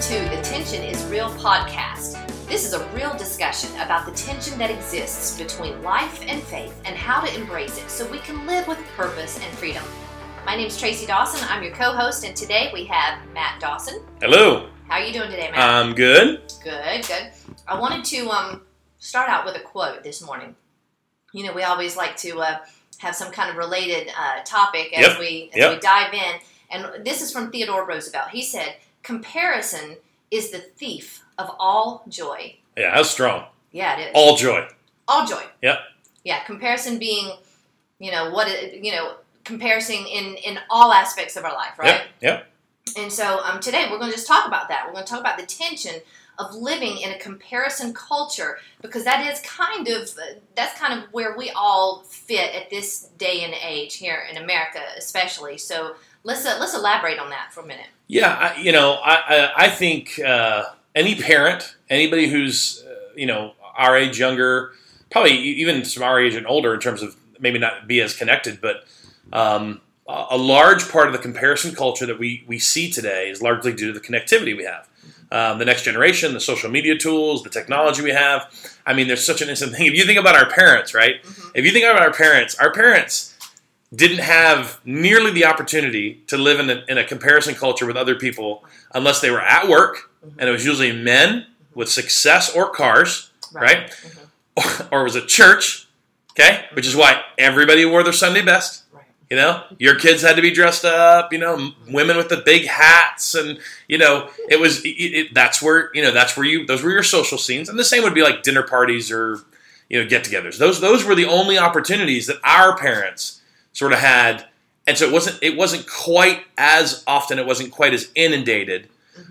to the Tension is Real podcast. This is a real discussion about the tension that exists between life and faith and how to embrace it so we can live with purpose and freedom. My name is Tracy Dawson. I'm your co-host, and today we have Matt Dawson. Hello. How are you doing today, Matt? I'm good. Good, good. I wanted to um, start out with a quote this morning. You know, we always like to uh, have some kind of related uh, topic as Yep, we as yep. we dive in. And this is from Theodore Roosevelt. He said, "Comparison is the thief of all joy." Yeah, that's strong. Yeah, it is. All joy. all joy. Yep. Yeah, comparison being, you know, what it, you know, comparison in in all aspects of our life, right? Yep. Yep. And so um, today we're going to just talk about that. We're going to talk about the tension of living in a comparison culture because that is kind of that's kind of where we all fit at this day and age here in America, especially. So let's uh, let's elaborate on that for a minute. Yeah, I, you know, I I, I think uh, any parent, anybody who's uh, you know our age, younger, probably even some our age and older, in terms of maybe not be as connected, but um, a large part of the comparison culture that we we see today is largely due to the connectivity we have. Um, the next generation, the social media tools, the technology we have. I mean, there's such an instant thing. If you think about our parents, right? If you think about our parents, our parents didn't have nearly the opportunity to live in a, in a comparison culture with other people unless they were at work, and it was usually men with success or cars, right? Mhm. Or, or it was a church, okay? Which is why everybody wore their Sunday best. Right. You know, your kids had to be dressed up. You know, women with the big hats, and you know, it was it, it, that's where you know that's where you those were your social scenes, and the same would be like dinner parties or you know get-togethers. Those those were the only opportunities that our parents sort of had, and so it wasn't it wasn't quite as often. It wasn't quite as inundated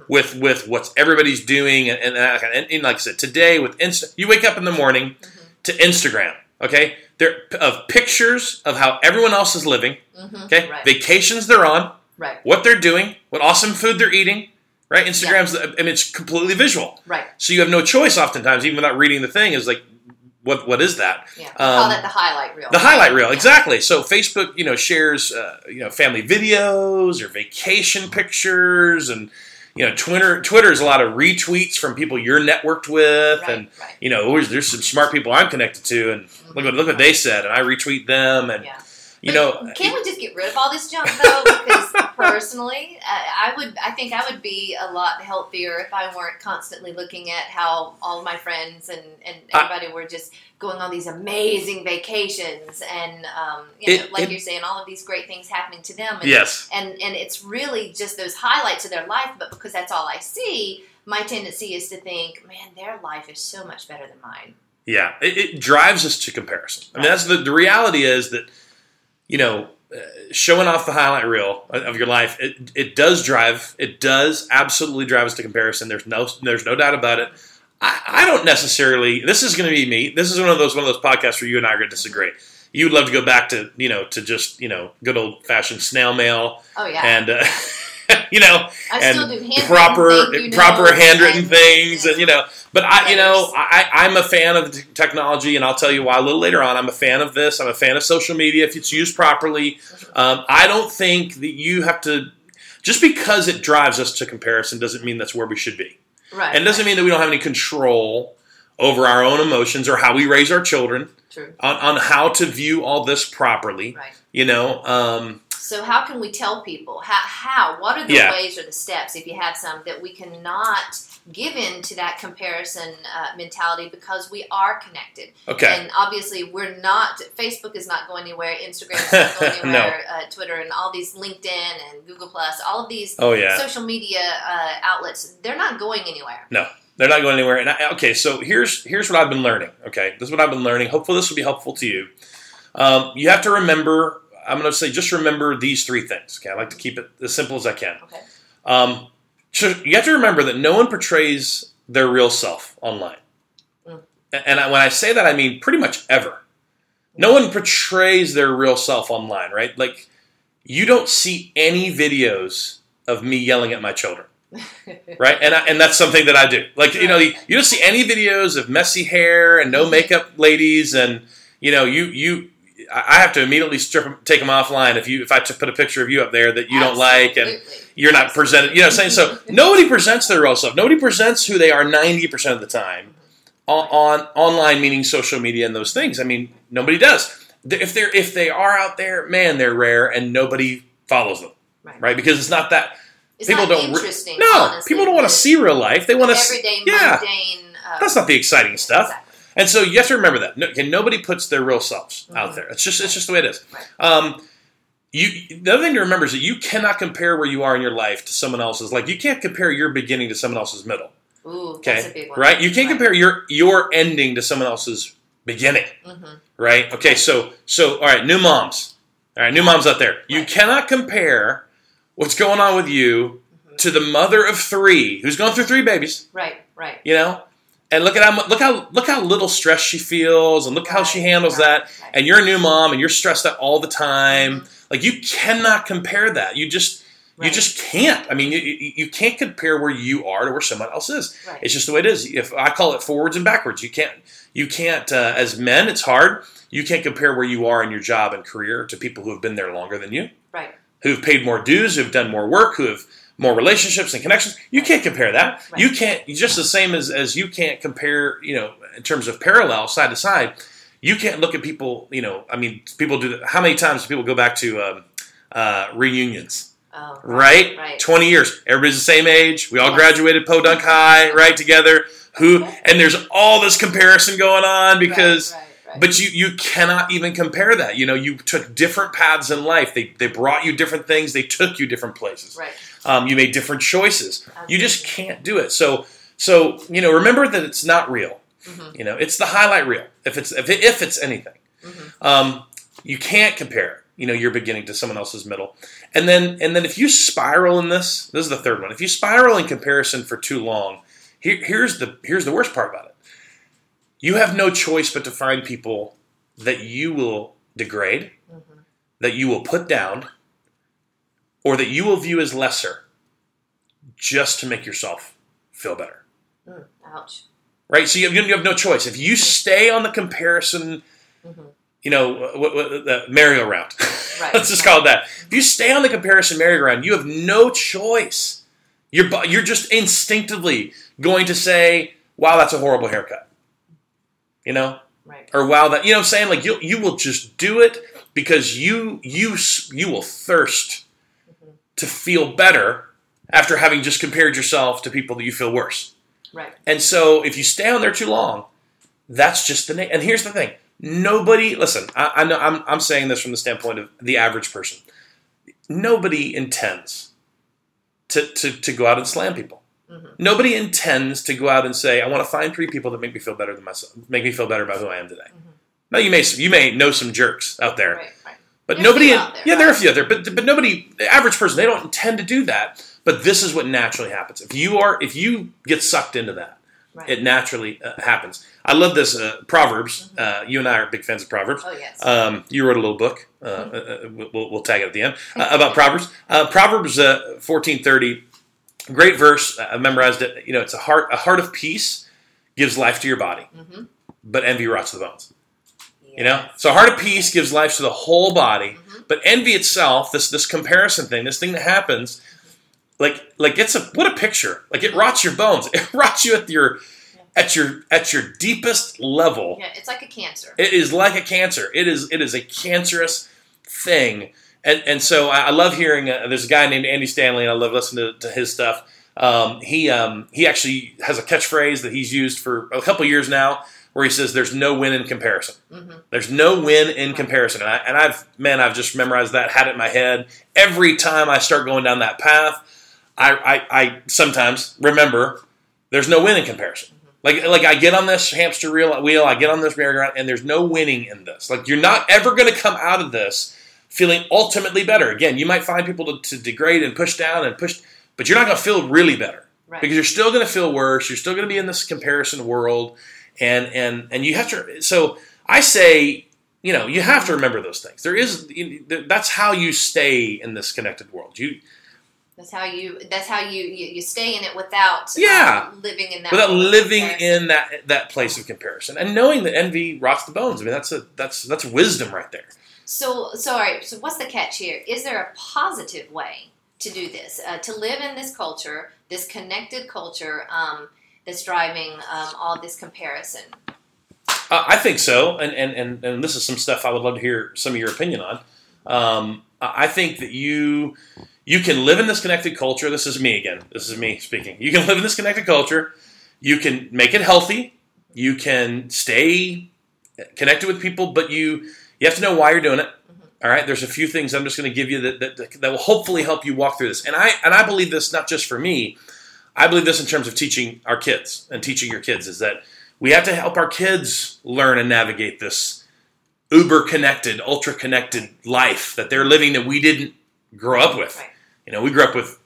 with with what everybody's doing, and, and, and, and like I said, today with Insta, you wake up in the morning to Instagram. Okay, there of pictures of how everyone else is living. Mhm. Okay, Right. vacations they're on, Right. what they're doing, what awesome food they're eating. Right, Instagram's I mean it's completely visual, Right. so you have no choice. Oftentimes, even without reading the thing, is like, what what is that? Yeah. We call that the highlight reel. The highlight reel, Yeah. exactly. So Facebook, you know, shares uh, you know family videos or vacation pictures, and you know Twitter. Twitter is a lot of retweets from people you're networked with, Right. and right. you know there's, there's some smart people I'm connected to, and look what look what they said, and I retweet them, and Yeah. You know, can't we just get rid of all this junk though? Because personally, I, I would, I think I would be a lot healthier if I weren't constantly looking at how all my friends and, and I- everybody were just going on these amazing vacations and, um, you know, It- like it- you're saying, all of these great things happening to them. And, yes, and and it's really just those highlights of their life. But because that's all I see, my tendency is to think, man, their life is so much better than mine. Yeah, it, it drives us to comparison. I mean, that's the, the reality is that, you know, uh, showing off the highlight reel of of your life, it, it does drive, it does absolutely drive us to comparison. There's no, there's no doubt about it. I, I don't necessarily. This is going to be me. This is one of those one of those podcasts where you and I are going to disagree. You would love to go back to you know to just you know good old fashioned snail mail Oh yeah, and uh, you know I and still do proper thank you proper handwritten and- things and you know but i you know I, i'm a fan of the t- technology and i'll tell you why a little later on. I'm a fan of this. I'm a fan of social media if it's used properly. Um, i don't think that you have to just because it drives us to comparison doesn't mean that's where we should be. Right, and it doesn't mean that we don't have any control over our own emotions or how we raise our children true. on, on how to view all this properly. Right. you know um, So how can we tell people how? How? What are the Yeah. ways or the steps, if you have some, that we cannot give in to that comparison uh, mentality because we are connected? okay And obviously, we're not. Facebook is not going anywhere. Instagram is not going No. anywhere. uh, Twitter and all these LinkedIn and Google Plus, all of these oh yeah social media uh, outlets, they're not going anywhere. No. They're not going anywhere. And I, okay, so here's here's what I've been learning. Okay, this is what I've been learning. Hopefully, this will be helpful to you. Um, you have to remember. I'm going to say just remember these three things. Okay, I like to keep it as simple as I can. Okay. Um, you have to remember that no one portrays their real self online. Mm. And I, when I say that, I mean pretty much ever. No one portrays their real self online, right? Like you don't see any videos of me yelling at my children right? And I, and that's something that I do. Like you know, you, you don't see any videos of messy hair and no makeup ladies, and you know, you you I I have to immediately strip 'em- take them offline if you if I to put a picture of you up there that you don't like and you're not presented. You know, what I'm saying so. Nobody presents their real self. Nobody presents who they are ninety percent of the time on, on online, meaning social media and those things. I mean, nobody does. If they're if they are out there, man, they're rare and nobody follows them, Right. right? Because it's not that It's people not don't. re- interesting. no, honestly, people don't want to see real life. They want to. See, everyday, yeah. mundane. Uh, that's not the exciting stuff. exactly. And so you have to remember that. No, okay, nobody puts their real selves out Mhm. there. It's just it's just the way it is. Um, you the other thing to remember is that you cannot compare where you are in your life to someone else's. Like you can't compare your beginning to someone else's middle. Ooh, Okay, that's a big one. right? You can't compare your your ending to someone else's beginning. Mhm. Right? Okay, so so all right, new moms. All right, new moms out there. You Right. cannot compare what's going on with you Mhm. to the mother of three who's going through three babies Right, right. you know and look at how look how look how little stress she feels and look how she handles that. and you're a new mom and you're stressed out all the time. Like you cannot compare that. You just you just can't. I mean you, you, can't compare where you are to where someone else is. It's just the way it is. If i call it forwards and backwards you can't you can't uh, as men it's hard. You can't compare where you are in your job and career to people who have been there longer than you. Right. who've paid more dues, who've done more work, who have more relationships and connections. You can't compare that. Right. You can't just the same as as you can't compare, you know, in terms of parallel side to side. You can't look at people, you know. I mean, people do. How many times do people go back to um, uh, reunions? Oh, Right, Right. Twenty years. Everybody's the same age. We all Yes. graduated Podunk High, right, together. Who and there's all this comparison going on because Right, but you you cannot even compare that. You know, you took different paths in life. They they brought you different things. They took you different places. right. Um, you made different choices. You just can't do it. So so you know, remember that it's not real. Mhm. You know, it's the highlight reel. If it's if, it, if it's anything, Mhm. um, you can't compare. You know, your beginning to someone else's middle. And then and then if you spiral in this, this is the third one. If you spiral in comparison for too long, here, here's the here's the worst part about it. You have no choice but to find people that you will degrade, Mhm. that you will put down, or that you will view as lesser, just to make yourself feel better. Mm, ouch. Right? So you have, you have no choice. If you stay on the comparison, Mhm. you know, what, what, the merry-go-round. Right, Let's just right. call it that. If you stay on the comparison merry-go-round, you have no choice. You're you're just instinctively going to say, "Wow, that's a horrible haircut," you know, Right. or "Wow, that," you know, what I'm saying like you you will just do it because you you you will thirst. To feel better after having just compared yourself to people that you feel worse. Right. And so if you stay on there too long, that's just the name. And here's the thing: nobody. Listen, I, I know I'm, I'm saying this from the standpoint of the average person. Nobody intends to, to, to go out and slam people. Mhm. Nobody intends to go out and say, "I want to find three people that make me feel better than myself, make me feel better about who I am today." Mhm. Now you may you may know some jerks out there, Right. But There's nobody, there, yeah, there are a few out there, but but nobody, the average person, they don't intend to do that. But this is what naturally happens. If you are, if you get sucked into that, Right. it naturally uh, happens. I love this uh, Proverbs. Uh, you and I are big fans of Proverbs. oh yes. Um, you wrote a little book. Uh, uh, we'll, we'll tag it at the end uh, about Proverbs. Uh, Proverbs uh, fourteen thirty, great verse. I memorized it. You know, it's a heart. A heart of peace gives life to your body, mm-hmm. but envy rots the bones. You know, so heart of peace gives life to the whole body, Mhm. but envy itself, this this comparison thing, this thing that happens, like like it's a what a picture. Like it rots your bones. It rots you at your at your at your deepest level. Yeah, it's like a cancer. It is like a cancer. It is it is a cancerous thing. And and so I, I love hearing. Uh, there's a guy named Andy Stanley, and I love listening to, to his stuff. Um, he um, he actually has a catchphrase that he's used for a couple years now, where he says, "There's no win in comparison." hmm There's no win in comparison, and, I, and I've man, I've just memorized that, had it in my head. Every time I start going down that path, I, I, I sometimes remember there's no win in comparison. Like like I get on this hamster wheel, I get on this merry-go-round, and there's no winning in this. Like you're not ever going to come out of this feeling ultimately better. Again, you might find people to, to degrade and push down and push, but you're not going to feel really better Right. because you're still going to feel worse. You're still going to be in this comparison world, and and and you have to. So I say, you know, you have to remember those things. There is that's how you stay in this connected world. You That's how you. That's how you you, you stay in it without Yeah. um, living in that without living in that that place of comparison and knowing that envy rots the bones. I mean, that's a that's that's wisdom right there. So, so all right. So, what's the catch here? Is there a positive way to do this? Uh, to live in this culture, this connected culture um, that's driving um, all this comparison. Uh, I think so, and, and and and this is some stuff I would love to hear some of your opinion on. Um, I think that you you can live in this connected culture. This is me again. This is me speaking. You can live in this connected culture. You can make it healthy. You can stay connected with people, but you you have to know why you're doing it. All right. There's a few things I'm just going to give you that, that that will hopefully help you walk through this. And I and I believe this not just for me. I believe this in terms of teaching our kids and teaching your kids is that we have to help our kids learn and navigate this uber connected, ultra connected life that they're living that we didn't grow up with. Right. You know, we grew up with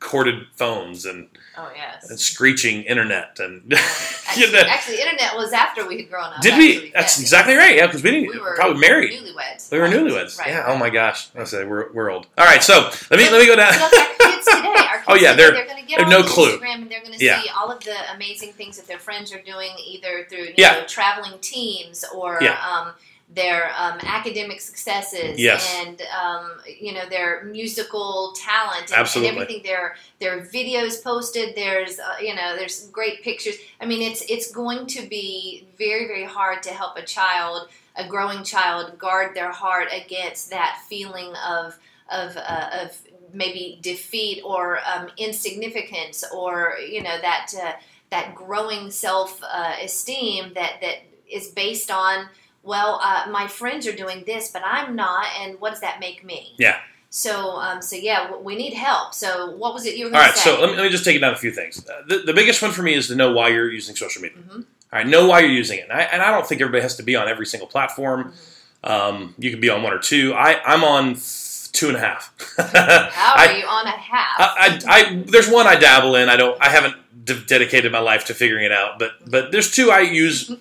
corded phones and, Oh yes. and screeching internet and Actually, know, actually, the internet was after we had grown up. did we? actually, That's yes. exactly right. Yeah, because we didn't We were probably married. Newlyweds. We were newlyweds. Right. Yeah. Oh my gosh. I say we're, we're old. All right. So let me let me go down. Look, our kids today. Our kids Oh, yeah, today, they're- they're going to get on no clue. Instagram and they're going to Yeah. see all of the amazing things that their friends are doing, either through you Yeah. know traveling teams or Yeah. um, their um, academic successes Yes. and um, you know their musical talent and, and everything. Their their videos posted. There's uh, you know there's great pictures. I mean it's it's going to be very very hard to help a child, a growing child, guard their heart against that feeling of of uh, of maybe defeat or um, insignificance or you know that uh, that growing self uh, esteem that that is based on well uh, my friends are doing this but I'm not and what does that make me Yeah. so um, so yeah we need help so what was it you were going to right. say So let me, let me just take it down a few things. Uh, the, the biggest one for me is to know why you're using social media. Mhm. All right. Know why you're using it. And I, and I don't think everybody has to be on every single platform. Mm-hmm. Um, you can be on one or two. I, I'm on two and a half. how I- are you on a half I, I, I there's one I dabble in. I don't. I haven't de- dedicated my life to figuring it out. But but there's two I use,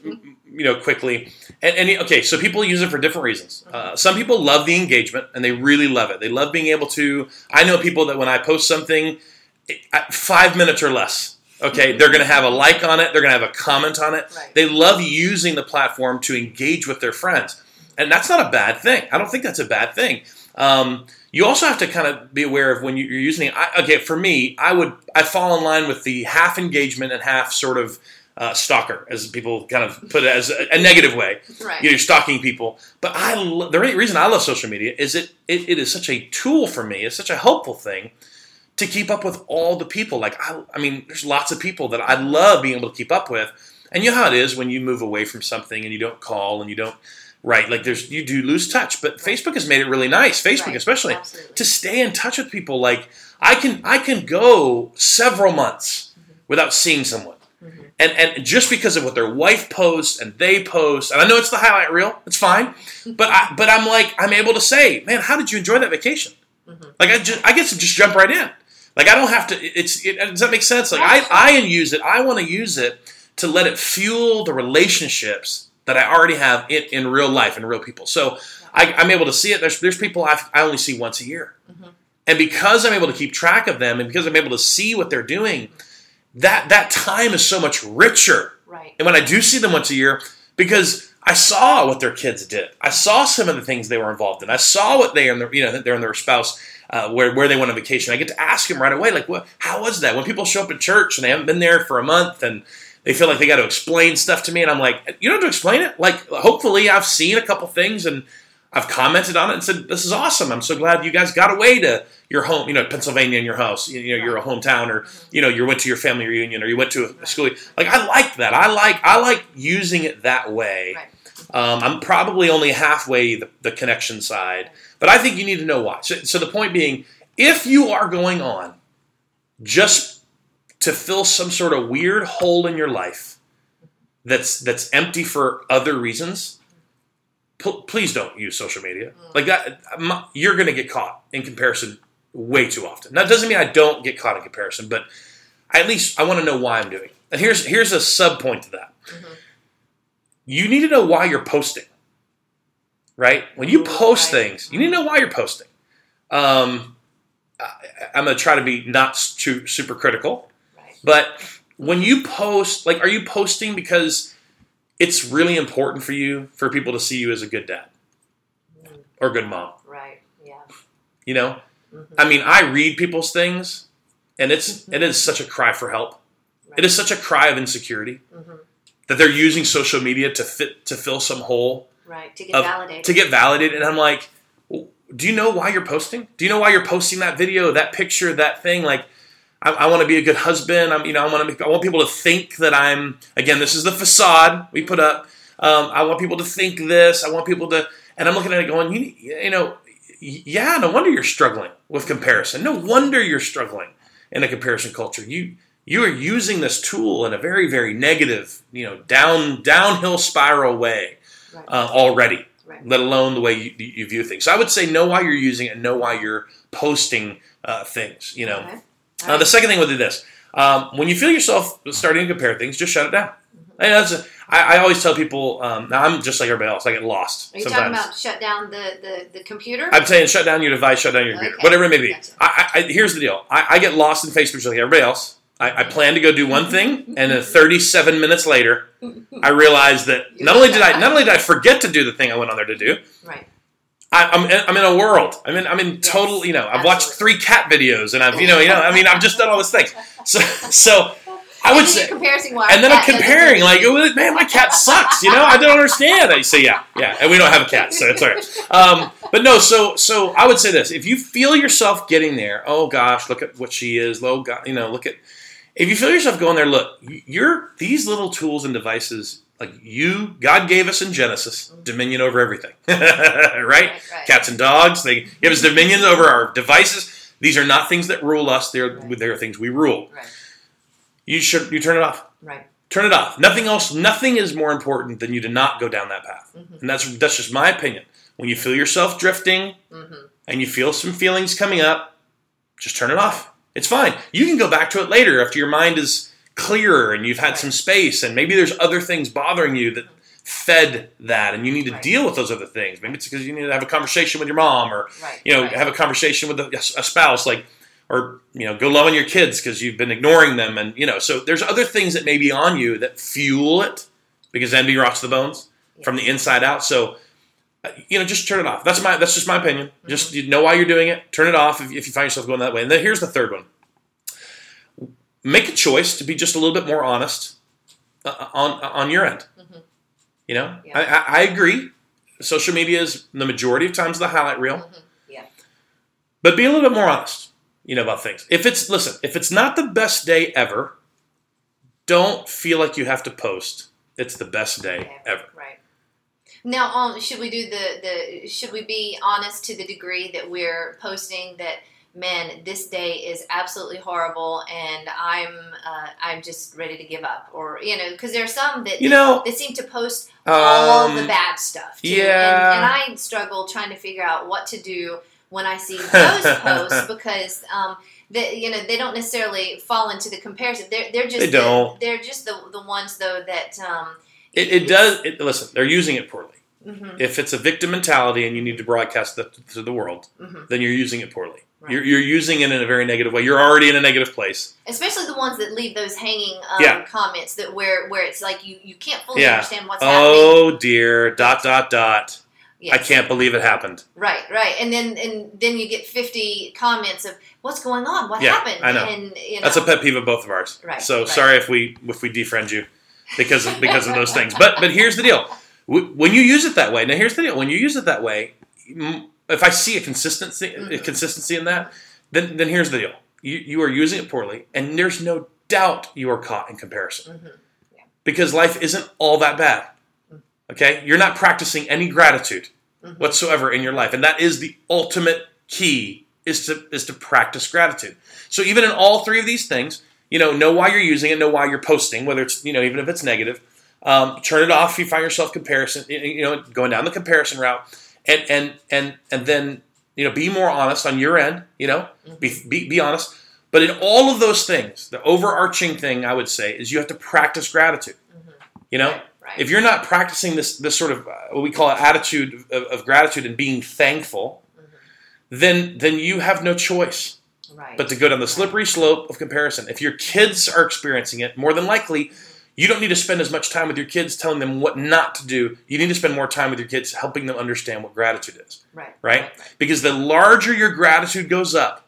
you know, quickly. And, and okay, so people use it for different reasons. Uh, some people love the engagement and they really love it. They love being able to. I know people that when I post something, five minutes or less. Okay, they're going to have a like on it. They're going to have a comment on it. Right. They love using the platform to engage with their friends, and that's not a bad thing. I don't think that's a bad thing. Um, you also have to kind of be aware of when you- you're using it. I, okay, for me, I would I fall in line with the half engagement and half sort of uh, stalker, as people kind of put it as a, a negative way. right You know, you're stalking people. But I lo- the reason I love social media is it, it it is such a tool for me. It's such a helpful thing to keep up with all the people. Like I, I mean, there's lots of people that I love being able to keep up with. And you know how it is when you move away from something and you don't call and you don't write. Like there's you do lose touch. But Facebook has made it really nice. Facebook Right. especially Absolutely. to stay in touch with people. Like I can I can go several months without seeing someone. And and just because of what their wife posts and they post, and I know it's the highlight reel, it's fine. But I but I'm like I'm able to say, man, how did you enjoy that vacation? Mhm. Like I just I get to just jump right in. Like I don't have to. It's it, does that make sense? Like I I use it. I want to use it to let it fuel the relationships that I already have in, in real life and real people. So I, I'm able to see it. There's there's people I I only see once a year, Mhm. and because I'm able to keep track of them, and because I'm able to see what they're doing, that that time is so much richer. right And when I do see them once a year, because I saw what their kids did, I saw some of the things they were involved in. I saw what they and their, you know they're and their spouse uh, where where they went on vacation. I get to ask them right away, like, what? How was that? When people show up at church and they haven't been there for a month and they feel like they got to explain stuff to me, and I'm like, you don't have to explain it. Like, hopefully, I've seen a couple things and I've commented on it and said, "This is awesome. I'm so glad you guys got away to your home, you know, Pennsylvania in your house. You, know, you're a hometown, or you know, you went to your family reunion, or you went to a, a school. Like, I like that. I like I like using it that way. Right. Um, I'm probably only halfway the, the connection side, but I think you need to know why. So, so the point being, if you are going on just to fill some sort of weird hole in your life that's that's empty for other reasons, pl- please don't use social media like that. m- You're going to get caught in comparison way too often. Now, it doesn't mean I don't get caught in comparison, but at least I want to know why I'm doing. it. And here's here's a sub point to that. Mhm. You need to know why you're posting. Right? When you post Right. things, you need to know why you're posting. Um, I, I'm going to try to be not too super critical. Right. But when you post, like, are you posting because it's really important for you for people to see you as a good dad Mm, or good mom? Right. Yeah. You know, Mhm. I mean, I read people's things, and it's it is such a cry for help. Right. It is such a cry of insecurity Mhm. that they're using social media to fit to fill some hole Right. To get Of- validated. to get validated. And I'm like, do you know why you're posting? Do you know why you're posting that video, that picture, that thing? Like, I, I want to be a good husband. I'm, you know, I want to. I want people to think that I'm. Again, this is the facade we put up. Um, I want people to think this. I want people to. And I'm looking at it going, you, you know, yeah. No wonder you're struggling with comparison. No wonder you're struggling in a comparison culture. You you are using this tool in a very very negative, you know, down downhill spiral way Right. uh, already right. let alone the way you, you view things. So I would say know why you're using it, and know why you're posting uh, things. You know. Okay. Uh, the second thing would be this: um, when you feel yourself starting to compare things, just shut it down. And that's a, I, I always tell people. Um, now I'm just like everybody else. I get lost Are you sometimes. talking about shut down the, the, the computer? I'm saying shut down your device, shut down your computer, Okay. whatever it may be. Gotcha. I, I, I, here's the deal: I, I get lost in Facebook just like everybody else. I, I plan to go do one thing, and then 37 minutes later, I realize that not only did I not only did I forget to do the thing I went on there to do, right. I, I'm in, I'm in a world. I'm in I'm in Yes, total. You know, I've watched three cat videos, and I've you know you know I mean I've just done all these things. So so I would say, and then I'm comparing like, oh, man, my cat sucks. You know, I don't understand. I say, yeah, yeah, and we don't have a cat, so it's all right. Um, but no, so so I would say this: if you feel yourself getting there, oh gosh, look at what she is. Low, God, you know, look at. If you feel yourself going there, look, you're these little tools and devices. Like you, God gave us in Genesis dominion over everything, right? Right, right. Cats and dogs, they give us dominion over our devices. These are not things that rule us; they're Right. they're things we rule. Right. You should you turn it off Right. turn it off. Nothing else. Nothing is more important than you to not go down that path. Mhm. And that's that's just my opinion. When you feel yourself drifting Mm-hmm. and you feel some feelings coming up, just turn it off. It's fine. You can go back to it later after your mind is clearer and you've had Right. some space and maybe there's other things bothering you that fed that and you need to Right. deal with those other things. Maybe it's because you need to have a conversation with your mom or Right. you know have a conversation with a, a spouse like or you know go love on your kids because you've been ignoring them and you know so there's other things that may be on you that fuel it because envy rots the bones from the inside out so uh, you know just turn it off that's my that's just my opinion just you know why you're doing it turn it off if, if you find yourself going that way and then here's the third one make a choice to be just a little bit more honest uh, on on your end Mhm. you know Yeah. I, I, I agree social media is the majority of times the highlight reel Mhm. Yeah. but be a little bit more honest you know about things if it's listen if it's not the best day ever don't feel like you have to post it's the best day Okay. ever Right. Now, um, should we do the the? Should we be honest to the degree that we're posting that? Man, this day is absolutely horrible, and I'm uh, I'm just ready to give up, or you know, because there are some that you know that seem to post all the um, bad stuff. Too. yeah. and, and I struggle trying to figure out what to do when I see those posts because um, they, you know they don't necessarily fall into the comparison. They're they're just They don't. The, they're just the the ones though that um, it, it does it, listen they're using it poorly mhm, if it's a victim mentality and you need to broadcast that to the world mhm. then you're using it poorly Right. you're, you're using it in a very negative way you're already in a negative place especially the ones that leave those hanging um, Yeah. comments that where where it's like you you can't fully Yeah. understand what's happening. oh dear dot dot dot Yes. i can't believe it happened Right, right, and then and then you get fifty comments of what's going on, what Yeah, happened, I know. and you know, That's a pet peeve of both of ours. Right, So right. sorry if we if we defriend you because of, because of those things. But but here's the deal: when you use it that way. Now here's the deal: when you use it that way, if I see a consistency a Mhm. consistency in that, then then here's the deal: you you are using it poorly, and there's no doubt you are caught in comparison Mhm. because life isn't all that bad. Okay, you're not practicing any gratitude Mhm. whatsoever in your life, and that is the ultimate key is to is to practice gratitude. So even in all three of these things, you know, know why you're using it, know why you're posting, whether it's you know even if it's negative. Um, turn it off if you find yourself comparison, you know, going down the comparison route, and and and and then you know be more honest on your end. You know, be be, be honest. But in all of those things, the overarching thing I would say is you have to practice gratitude. You know, right, right. if you're not practicing this this sort of uh, what we call an attitude of, of gratitude and being thankful, Mhm. then then you have no choice Right. but to go down the slippery slope of comparison. If your kids are experiencing it, more than likely, you don't need to spend as much time with your kids telling them what not to do. You need to spend more time with your kids helping them understand what gratitude is, right. right? Because the larger your gratitude goes up,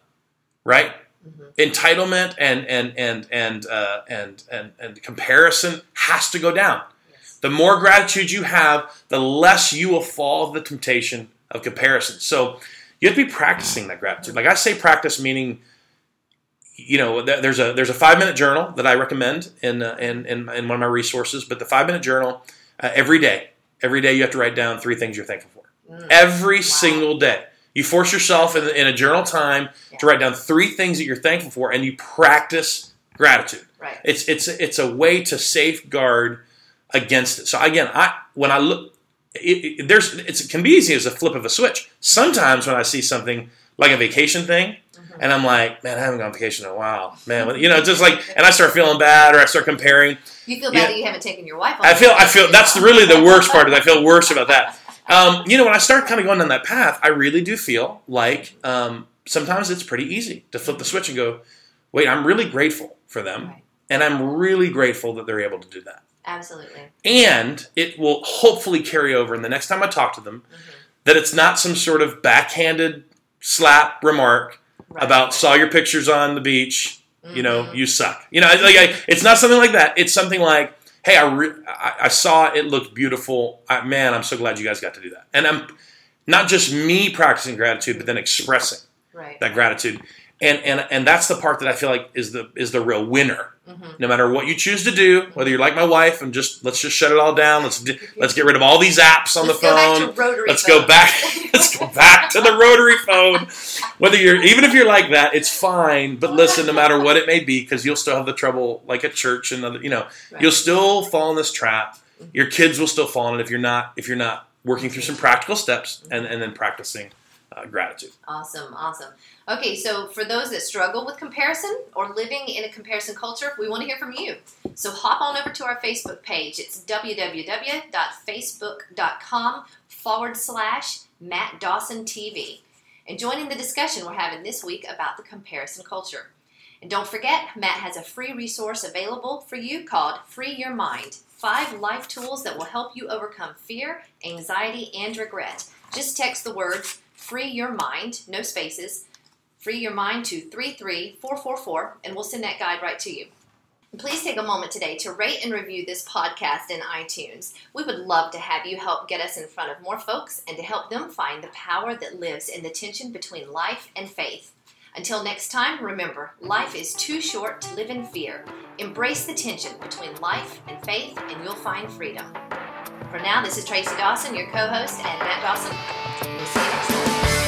right? Mhm. Entitlement and and and and uh, and and and comparison has to go down. Yes. The more gratitude you have, the less you will fall to the temptation of comparison. So you have to be practicing that gratitude. Like I say, practice meaning, you know, there's a there's a five minute journal that I recommend in uh, in, in in one of my resources. But the five minute journal uh, every day, every day you have to write down three things you're thankful for. Mm. Every single day, you force yourself in, in a journal time to write down three things that you're thankful for, and you practice gratitude. Right. It's it's it's a way to safeguard against it. So again, I when I look, it, it, there's it's, it can be easy as a flip of a switch. Sometimes when I see something like a vacation thing. And I'm like, man, I haven't gone on vacation in a while, man. You know, just like, and I start feeling bad, or I start comparing. You feel bad Yeah. that you haven't taken your wife on I feel I feel that's really the worst part. Is I feel worse about that. Um, you know, when I start kind of going down that path, I really do feel like um, sometimes it's pretty easy to flip the switch and go, wait, I'm really grateful for them. Right. And I'm really grateful that they're able to do that. Absolutely. And it will hopefully carry over in the next time I talk to them Mhm. that it's not some sort of backhanded slap remark Right. about saw your pictures on the beach, you know, Mhm. you suck. You know, like I, it's not something like that. It's something like, hey, I, re- I, I saw it, it looked beautiful. I, man, I'm so glad you guys got to do that. And I'm not just me practicing gratitude, but then expressing right. that gratitude. And, and and that's the part that I feel like is the is the real winner. Mhm. No matter what you choose to do, whether you're like my wife and just let's just shut it all down. Let's do, let's get rid of all these apps on Let's the go back phone. to Let's go back. Let's go back to the rotary phone. Whether you're even if you're like that, it's fine. But listen, no matter what it may be, because you'll still have the trouble like at church and other, you know, Right. you'll still fall in this trap. Your kids will still fall in it if you're not if you're not working through some practical steps and and then practicing uh, gratitude. Awesome, awesome. Okay, so for those that struggle with comparison or living in a comparison culture, we want to hear from you. So hop on over to our Facebook page. It's www.facebook.com forward slash Matt Dawson TV. And join in the discussion we're having this week about the comparison culture. And don't forget, Matt has a free resource available for you called Free Your Mind Five Life Tools that will help you overcome fear, anxiety, and regret. Just text the words Free Your Mind, no spaces, Free Your Mind to 33444, and we'll send that guide right to you. Please take a moment today to rate and review this podcast in iTunes. We would love to have you help get us in front of more folks and to help them find the power that lives in the tension between life and faith. Until next time, remember, life is too short to live in fear. Embrace the tension between life and faith, and you'll find freedom. For now, this is Tracy Dawson, your co host, and Matt Dawson. We'll see you next time.